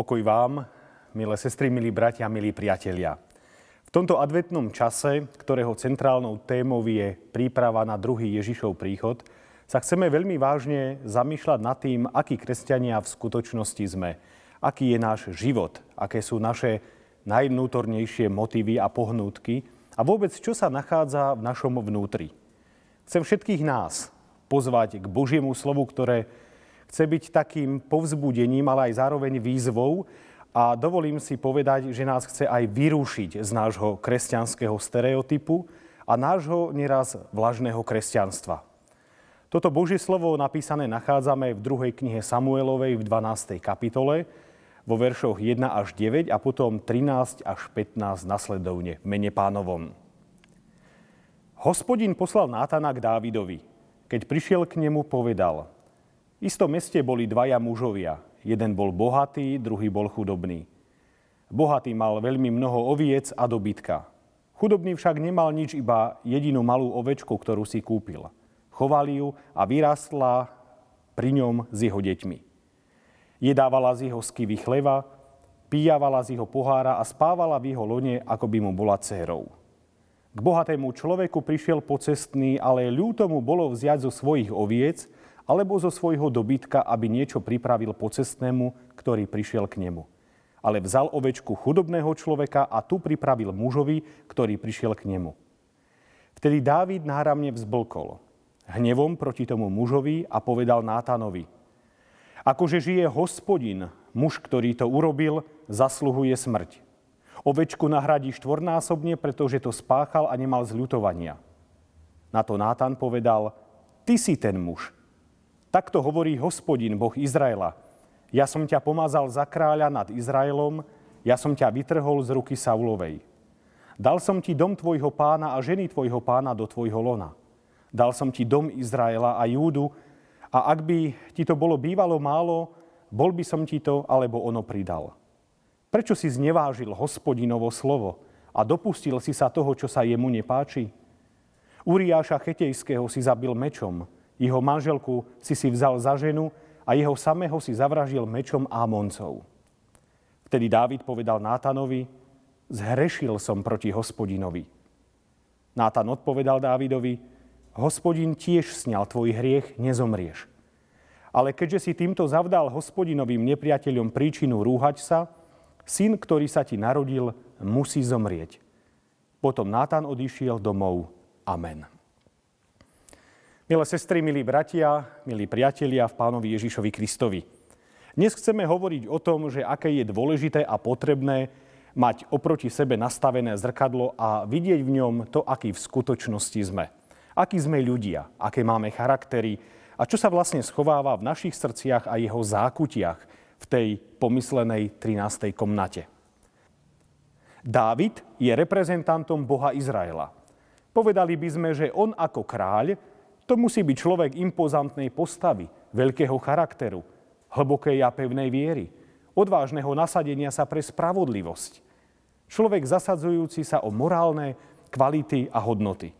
Pokoj vám, milé sestry, milí bratia, milí priatelia. V tomto adventnom čase, ktorého centrálnou témou je príprava na druhý Ježišov príchod, sa chceme veľmi vážne zamýšľať nad tým, akí kresťania v skutočnosti sme, aký je náš život, aké sú naše najvnútornejšie motívy a pohnútky a vôbec čo sa nachádza v našom vnútri. Chcem všetkých nás pozvať k Božiemu slovu, ktoré chce byť takým povzbudením, ale aj zároveň výzvou a dovolím si povedať, že nás chce aj vyrušiť z nášho kresťanského stereotypu a nášho neraz vlažného kresťanstva. Toto Božie slovo napísané nachádzame v druhej knihe Samuelovej v 12. kapitole, vo veršoch 1 až 9 a potom 13 až 15 nasledovne mene pánovom. Hospodin poslal Nátana k Dávidovi. Keď prišiel k nemu, povedal – v istom meste boli dvaja mužovia. Jeden bol bohatý, druhý bol chudobný. Bohatý mal veľmi mnoho oviec a dobytka. Chudobný však nemal nič, iba jedinú malú ovečku, ktorú si kúpil. Chovali ju a vyrastla pri ňom s jeho deťmi. Jedávala z jeho skivy chleva, píjavala z jeho pohára a spávala v jeho lone, ako by mu bola dcerou. K bohatému človeku prišiel pocestný, ale ľúto mu bolo vziať zo svojich oviec – alebo zo svojho dobytka, aby niečo pripravil pocestnému, ktorý prišiel k nemu. Ale vzal ovečku chudobného človeka a tu pripravil mužovi, ktorý prišiel k nemu. Vtedy Dávid náramne vzblkol hnevom proti tomu mužovi a povedal Nátanovi, akože žije hospodin, muž, ktorý to urobil, zasluhuje smrť. Ovečku nahradí štvornásobne, pretože to spáchal a nemal zľutovania. Na to Nátan povedal, ty si ten muž. Takto hovorí hospodin, Boh Izraela. Ja som ťa pomazal za kráľa nad Izraelom, ja som ťa vytrhol z ruky Saulovej. Dal som ti dom tvojho pána a ženy tvojho pána do tvojho lona. Dal som ti dom Izraela a Júdu a ak by ti to bolo bývalo málo, bol by som ti to alebo ono pridal. Prečo si znevážil hospodinovo slovo a dopustil si sa toho, čo sa jemu nepáči? Uriáša Chetejského si zabil mečom, jeho manželku si si vzal za ženu a jeho samého si zavražil mečom Ámoncov. Vtedy Dávid povedal Nátanovi, zhrešil som proti hospodinovi. Nátan odpovedal Dávidovi, hospodin tiež sňal tvoj hriech, nezomrieš. Ale keďže si týmto zavdal hospodinovým nepriateľom príčinu rúhať sa, syn, ktorý sa ti narodil, musí zomrieť. Potom Nátan odišiel domov. Amen. Milé sestry, milí bratia, milí priatelia v pánovi Ježišovi Kristovi. Dnes chceme hovoriť o tom, že aké je dôležité a potrebné mať oproti sebe nastavené zrkadlo a vidieť v ňom to, aký v skutočnosti sme. Akí sme ľudia, aké máme charaktery a čo sa vlastne schováva v našich srdciach a jeho zákutiach v tej pomyslenej 13. komnate. Dávid je reprezentantom Boha Izraela. Povedali by sme, že on ako kráľ to musí byť človek impozantnej postavy, veľkého charakteru, hlbokej a pevnej viery, odvážneho nasadenia sa pre spravodlivosť. Človek zasadzujúci sa o morálne kvality a hodnoty.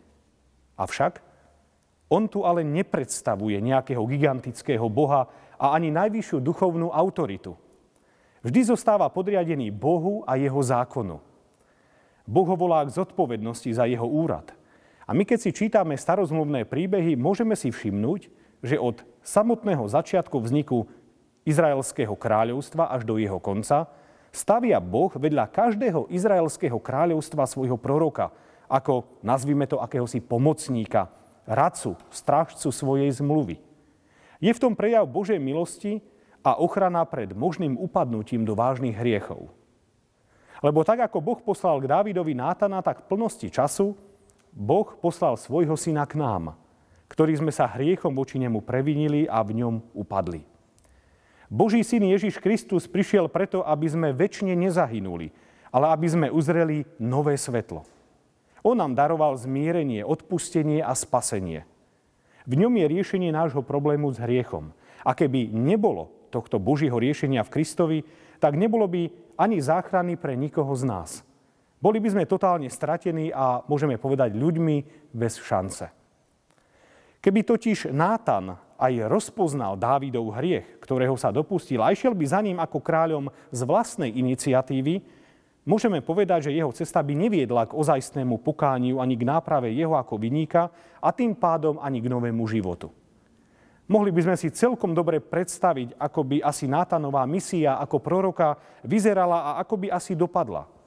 Avšak on tu ale nepredstavuje nejakého gigantického boha a ani najvyššiu duchovnú autoritu. Vždy zostáva podriadený Bohu a jeho zákonu. Boh ho volá k zodpovednosti za jeho úrad – a my keď si čítame starozmluvné príbehy, môžeme si všimnúť, že od samotného začiatku vzniku Izraelského kráľovstva až do jeho konca stavia Boh vedľa každého izraelského kráľovstva svojho proroka, ako nazvime to akéhosi pomocníka, radcu, strážcu svojej zmluvy. Je v tom prejav Božej milosti a ochrana pred možným upadnutím do vážnych hriechov. Lebo tak ako Boh poslal k Dávidovi Nátana, tak v plnosti času Boh poslal svojho syna k nám, ktorý sme sa hriechom voči nemu previnili a v ňom upadli. Boží syn Ježiš Kristus prišiel preto, aby sme väčšine nezahynuli, ale aby sme uzreli nové svetlo. On nám daroval zmierenie, odpustenie a spasenie. V ňom je riešenie nášho problému s hriechom. A keby nebolo tohto Božího riešenia v Kristovi, tak nebolo by ani záchrany pre nikoho z nás – boli by sme totálne stratení a môžeme povedať ľuďmi bez šance. Keby totiž Nátan aj rozpoznal Dávidov hriech, ktorého sa dopustil, a išiel by za ním ako kráľom z vlastnej iniciatívy, môžeme povedať, že jeho cesta by neviedla k ozajstnému pokániu ani k náprave jeho ako vyníka a tým pádom ani k novému životu. Mohli by sme si celkom dobre predstaviť, ako by asi Nátanová misia ako proroka vyzerala a ako by asi dopadla.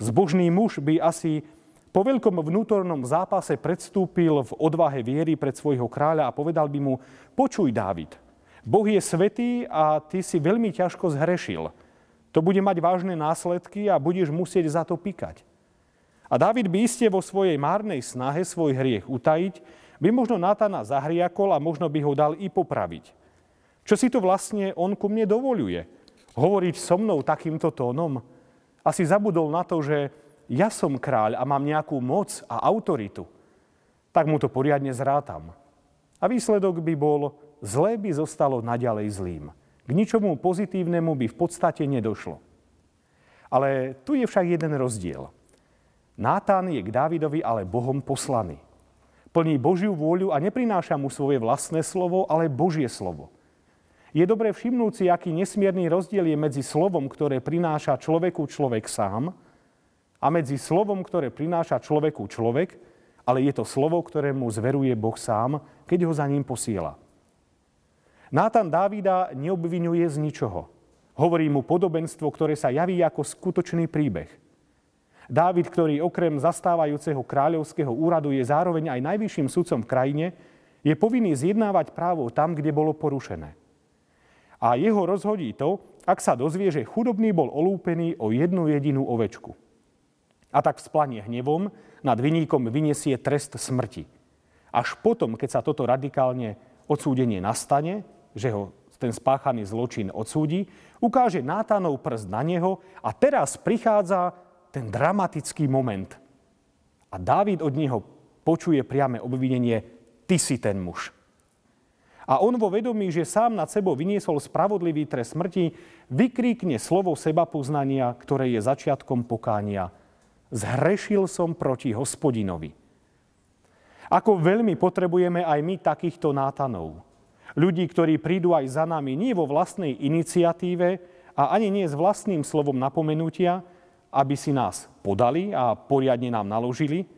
Zbožný muž by asi po veľkom vnútornom zápase predstúpil v odvahe viery pred svojho kráľa a povedal by mu, počuj Dávid, Boh je svetý a ty si veľmi ťažko zhrešil. To bude mať vážne následky a budeš musieť za to pikať. A Dávid by iste vo svojej márnej snahe svoj hriech utajiť, by možno Natana zahriakol a možno by ho dal i popraviť. Čo si to vlastne on ku mne dovoluje? Hovoriť so mnou takýmto tónom? Asi zabudol na to, že ja som kráľ a mám nejakú moc a autoritu, tak mu to poriadne zrátam. A výsledok by bol, zlé by zostalo naďalej zlým. K ničomu pozitívnemu by v podstate nedošlo. Ale tu je však jeden rozdiel. Nátan je k Dávidovi ale Bohom poslaný. Plní Božiu vôľu a neprináša mu svoje vlastné slovo, ale Božie slovo. Je dobré všimnúť si, aký nesmierny rozdiel je medzi slovom, ktoré prináša človeku človek sám, a medzi slovom, ktoré prináša človeku človek, ale je to slovo, ktorému zveruje Boh sám, keď ho za ním posiela. Nátan Dávida neobvinuje z ničoho. Hovorí mu podobenstvo, ktoré sa javí ako skutočný príbeh. Dávid, ktorý okrem zastávajúceho kráľovského úradu je zároveň aj najvyšším sudcom v krajine, je povinný zjednávať právo tam, kde bolo porušené. A jeho rozhodí to, ak sa dozvie, že chudobný bol olúpený o jednu jedinú ovečku. A tak vzplanie hnevom, nad vyníkom vyniesie trest smrti. Až potom, keď sa toto radikálne odsúdenie nastane, že ho ten spáchaný zločin odsúdi, ukáže Nátanov prst na neho a teraz prichádza ten dramatický moment. A Dávid od neho počuje priame obvinenie, ty si ten muž. A on vo vedomí, že sám nad sebou vyniesol spravodlivý trest smrti, vykríkne slovo seba poznania, ktoré je začiatkom pokánia – Zhrešil som proti hospodinovi. Ako veľmi potrebujeme aj my takýchto nátanov. Ľudí, ktorí prídu aj za nami nie vo vlastnej iniciatíve a ani nie s vlastným slovom napomenutia, aby si nás podali a poriadne nám naložili,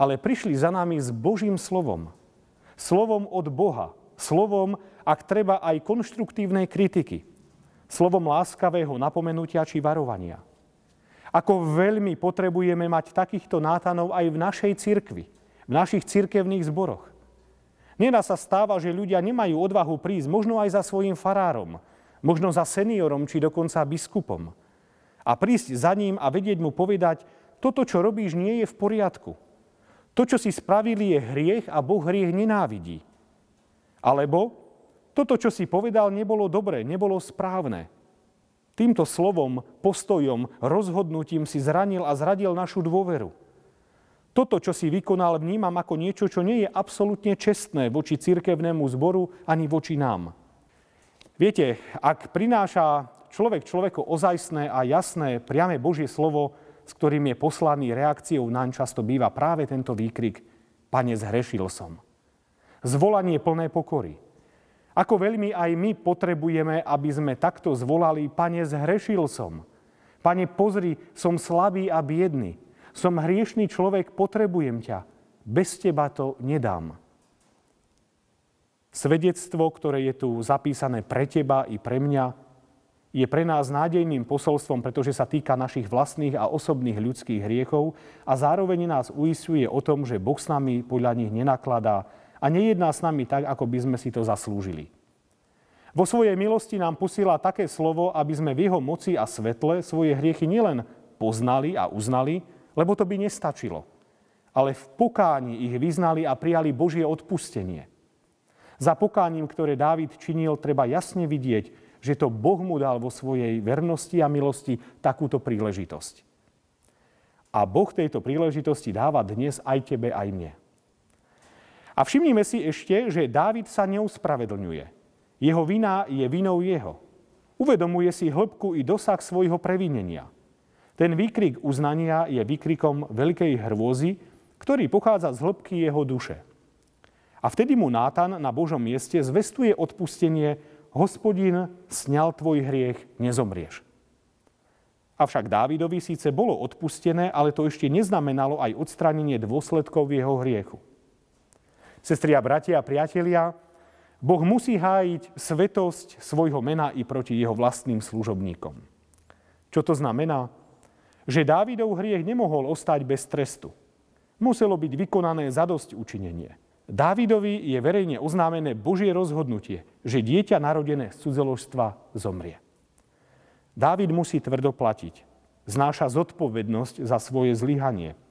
ale prišli za nami s Božím slovom. Slovom od Boha. Slovom, ak treba, aj konštruktívnej kritiky. Slovom láskavého napomenutia či varovania. Ako veľmi potrebujeme mať takýchto nátanov aj v našej cirkvi, v našich cirkevných zboroch. Nedá sa stáva, že ľudia nemajú odvahu prísť možno aj za svojim farárom, možno za seniorom či dokonca biskupom. A prísť za ním a vedieť mu povedať, toto, čo robíš, nie je v poriadku. To, čo si spravili, je hriech a Boh hriech nenávidí. Alebo toto, čo si povedal, nebolo dobré, nebolo správne. Týmto slovom, postojom, rozhodnutím si zranil a zradil našu dôveru. Toto, čo si vykonal, vnímam ako niečo, čo nie je absolútne čestné voči cirkevnému zboru ani voči nám. Viete, ak prináša človek človeku ozajstné a jasné, priame Božie slovo, s ktorým je poslaný reakciou naň často býva práve tento výkrik Pane, zhrešil som. Zvolanie plné pokory. Ako veľmi aj my potrebujeme, aby sme takto zvolali, Pane, zhrešil som. Pane, pozri, som slabý a biedný. Som hriešný človek, potrebujem ťa. Bez teba to nedám. Svedectvo, ktoré je tu zapísané pre teba i pre mňa, je pre nás nádejným posolstvom, pretože sa týka našich vlastných a osobných ľudských hriechov a zároveň nás uistuje o tom, že Boh s nami podľa nich nenakladá a nejedná s nami tak, ako by sme si to zaslúžili. Vo svojej milosti nám posiela také slovo, aby sme v jeho moci a svetle svoje hriechy nielen poznali a uznali, lebo to by nestačilo, ale v pokáni ich vyznali a prijali Božie odpustenie. Za pokáním, ktoré Dávid činil, treba jasne vidieť, že to Boh mu dal vo svojej vernosti a milosti takúto príležitosť. A Boh tejto príležitosti dáva dnes aj tebe, aj mne. A všimnime si ešte, že Dávid sa neuspravedlňuje. Jeho vina je vinou jeho. Uvedomuje si hĺbku i dosah svojho previnenia. Ten výkrik uznania je výkrikom veľkej hrôzy, ktorý pochádza z hĺbky jeho duše. A vtedy mu Nátan na Božom mieste zvestuje odpustenie Hospodin sňal tvoj hriech, nezomrieš. Avšak Dávidovi síce bolo odpustené, ale to ešte neznamenalo aj odstránenie dôsledkov jeho hriechu. Sestri a bratia a priatelia, Boh musí hájiť svetosť svojho mena i proti jeho vlastným služobníkom. Čo to znamená? Že Dávidov hriech nemohol ostať bez trestu. Muselo byť vykonané zadosť učinenie. Dávidovi je verejne oznámené Božie rozhodnutie, že dieťa narodené z cudzoložstva zomrie. Dávid musí tvrdo platiť. Znáša zodpovednosť za svoje zlyhanie –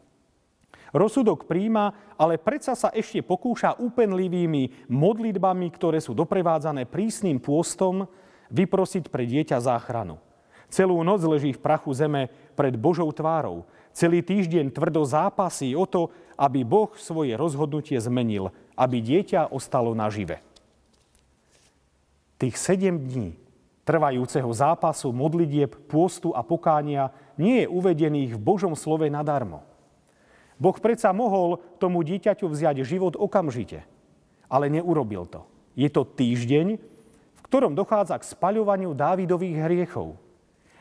Rozsudok príjma, ale predsa sa ešte pokúša úpenlivými modlitbami, ktoré sú doprevádzané prísnym pôstom, vyprosiť pre dieťa záchranu. Celú noc leží v prachu zeme pred Božou tvárou. Celý týždeň tvrdo zápasí o to, aby Boh svoje rozhodnutie zmenil, aby dieťa ostalo nažive. Tých sedem dní trvajúceho zápasu, modlitieb, pôstu a pokánia nie je uvedených v Božom slove nadarmo. Boh predsa mohol tomu dieťaťu vziať život okamžite, ale neurobil to. Je to týždeň, v ktorom dochádza k spaľovaniu Dávidových hriechov.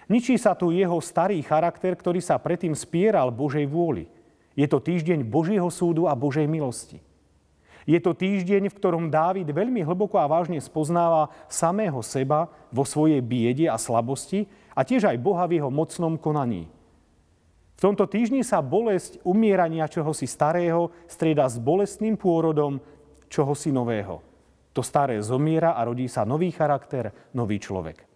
Ničí sa tu jeho starý charakter, ktorý sa predtým spieral Božej vôli. Je to týždeň Božieho súdu a Božej milosti. Je to týždeň, v ktorom Dávid veľmi hlboko a vážne spoznáva samého seba vo svojej biede a slabosti a tiež aj Boha v jeho mocnom konaní. V tomto týždni sa bolesť umierania čohosi starého strieda s bolestným pôrodom čohosi nového. To staré zomiera a rodí sa nový charakter, nový človek.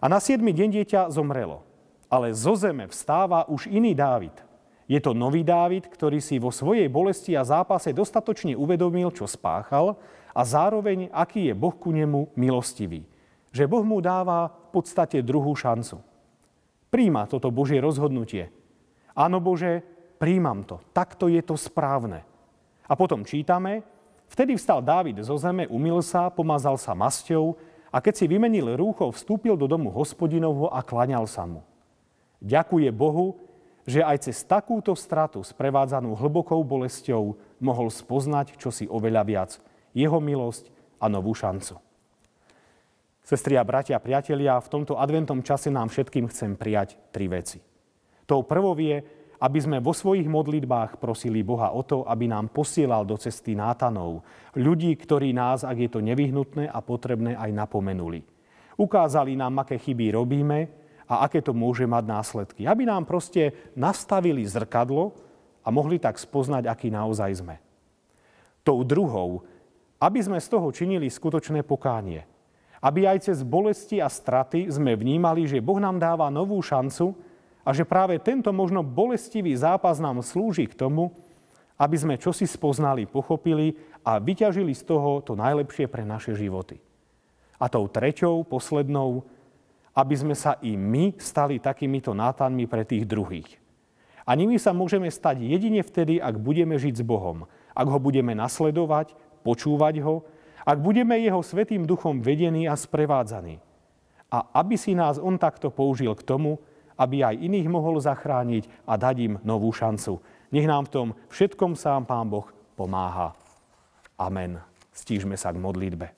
A na siedmy deň dieťa zomrelo. Ale zo zeme vstáva už iný Dávid. Je to nový Dávid, ktorý si vo svojej bolesti a zápase dostatočne uvedomil, čo spáchal a zároveň, aký je Boh ku nemu milostivý. Že Boh mu dáva v podstate druhú šancu príjma toto Božie rozhodnutie. Áno Bože, príjmam to. Takto je to správne. A potom čítame, vtedy vstal Dávid zo zeme, umil sa, pomazal sa masťou a keď si vymenil rúcho, vstúpil do domu hospodinovho a klaňal sa mu. Ďakuje Bohu, že aj cez takúto stratu sprevádzanú hlbokou bolesťou mohol spoznať čosi oveľa viac, jeho milosť a novú šancu. Sestri a bratia, priatelia, v tomto adventom čase nám všetkým chcem prijať tri veci. Tou prvou je, aby sme vo svojich modlitbách prosili Boha o to, aby nám posielal do cesty nátanov, ľudí, ktorí nás, ak je to nevyhnutné a potrebné, aj napomenuli. Ukázali nám, aké chyby robíme a aké to môže mať následky. Aby nám proste nastavili zrkadlo a mohli tak spoznať, aký naozaj sme. Tou druhou, aby sme z toho činili skutočné pokánie – aby aj cez bolesti a straty sme vnímali, že Boh nám dáva novú šancu a že práve tento možno bolestivý zápas nám slúži k tomu, aby sme čosi spoznali, pochopili a vyťažili z toho to najlepšie pre naše životy. A tou treťou, poslednou, aby sme sa i my stali takýmito nátanmi pre tých druhých. A nimi sa môžeme stať jedine vtedy, ak budeme žiť s Bohom, ak ho budeme nasledovať, počúvať ho ak budeme jeho svetým duchom vedení a sprevádzaní. A aby si nás on takto použil k tomu, aby aj iných mohol zachrániť a dať im novú šancu. Nech nám v tom všetkom sám Pán Boh pomáha. Amen. Stížme sa k modlitbe.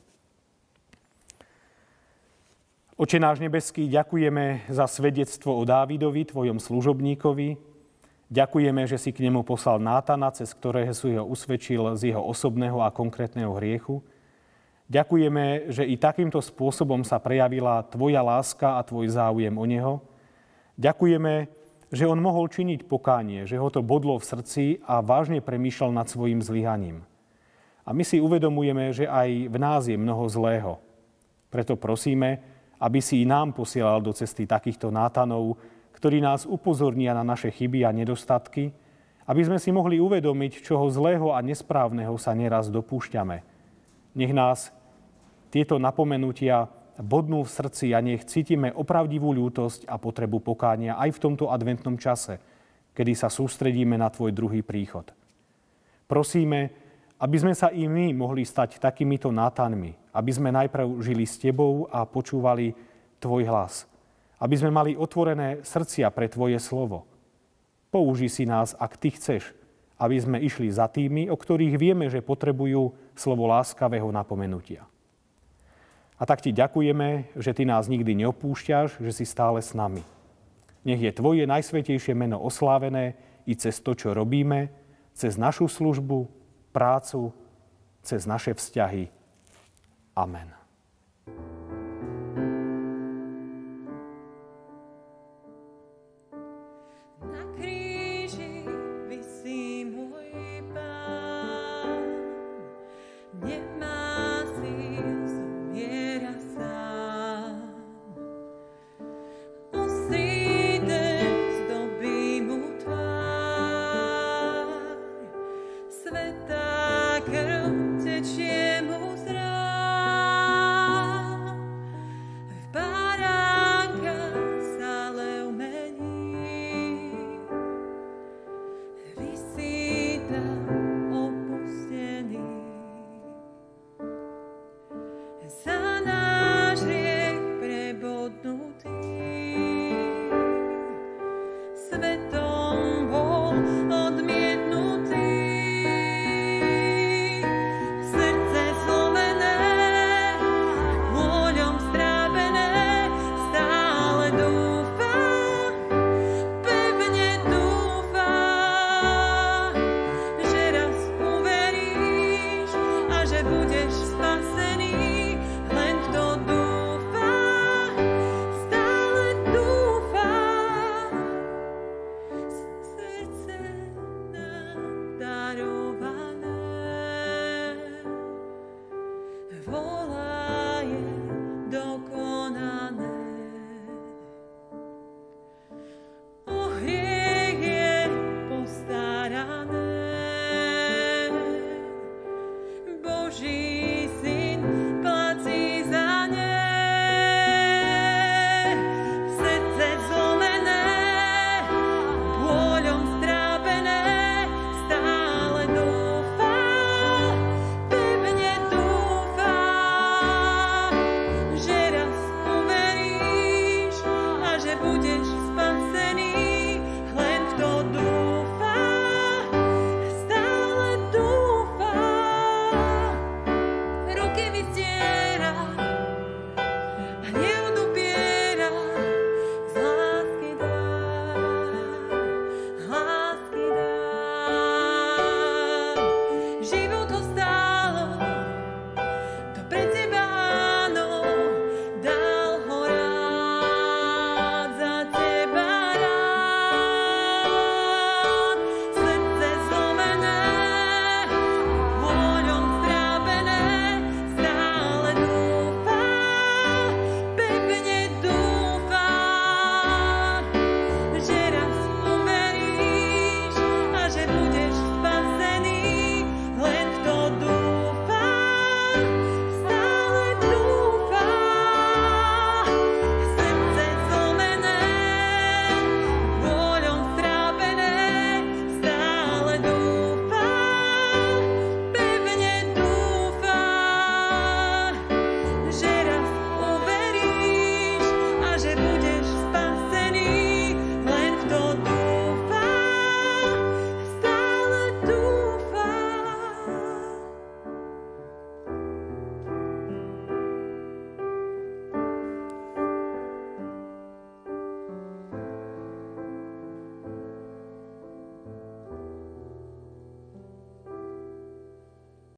Oče náš nebeský, ďakujeme za svedectvo o Dávidovi, tvojom služobníkovi. Ďakujeme, že si k nemu poslal Nátana, cez ktorého si ho usvedčil z jeho osobného a konkrétneho hriechu. Ďakujeme, že i takýmto spôsobom sa prejavila Tvoja láska a Tvoj záujem o Neho. Ďakujeme, že On mohol činiť pokánie, že ho to bodlo v srdci a vážne premýšľal nad svojim zlyhaním. A my si uvedomujeme, že aj v nás je mnoho zlého. Preto prosíme, aby si i nám posielal do cesty takýchto nátanov, ktorí nás upozornia na naše chyby a nedostatky, aby sme si mohli uvedomiť, čoho zlého a nesprávneho sa neraz dopúšťame – nech nás tieto napomenutia bodnú v srdci a nech cítime opravdivú ľútosť a potrebu pokánia aj v tomto adventnom čase, kedy sa sústredíme na Tvoj druhý príchod. Prosíme, aby sme sa i my mohli stať takýmito nátanmi, aby sme najprv žili s Tebou a počúvali Tvoj hlas, aby sme mali otvorené srdcia pre Tvoje slovo. Použi si nás, ak Ty chceš, aby sme išli za tými, o ktorých vieme, že potrebujú slovo láskavého napomenutia. A tak ti ďakujeme, že ty nás nikdy neopúšťaš, že si stále s nami. Nech je tvoje najsvetejšie meno oslávené i cez to, čo robíme, cez našu službu, prácu, cez naše vzťahy. Amen.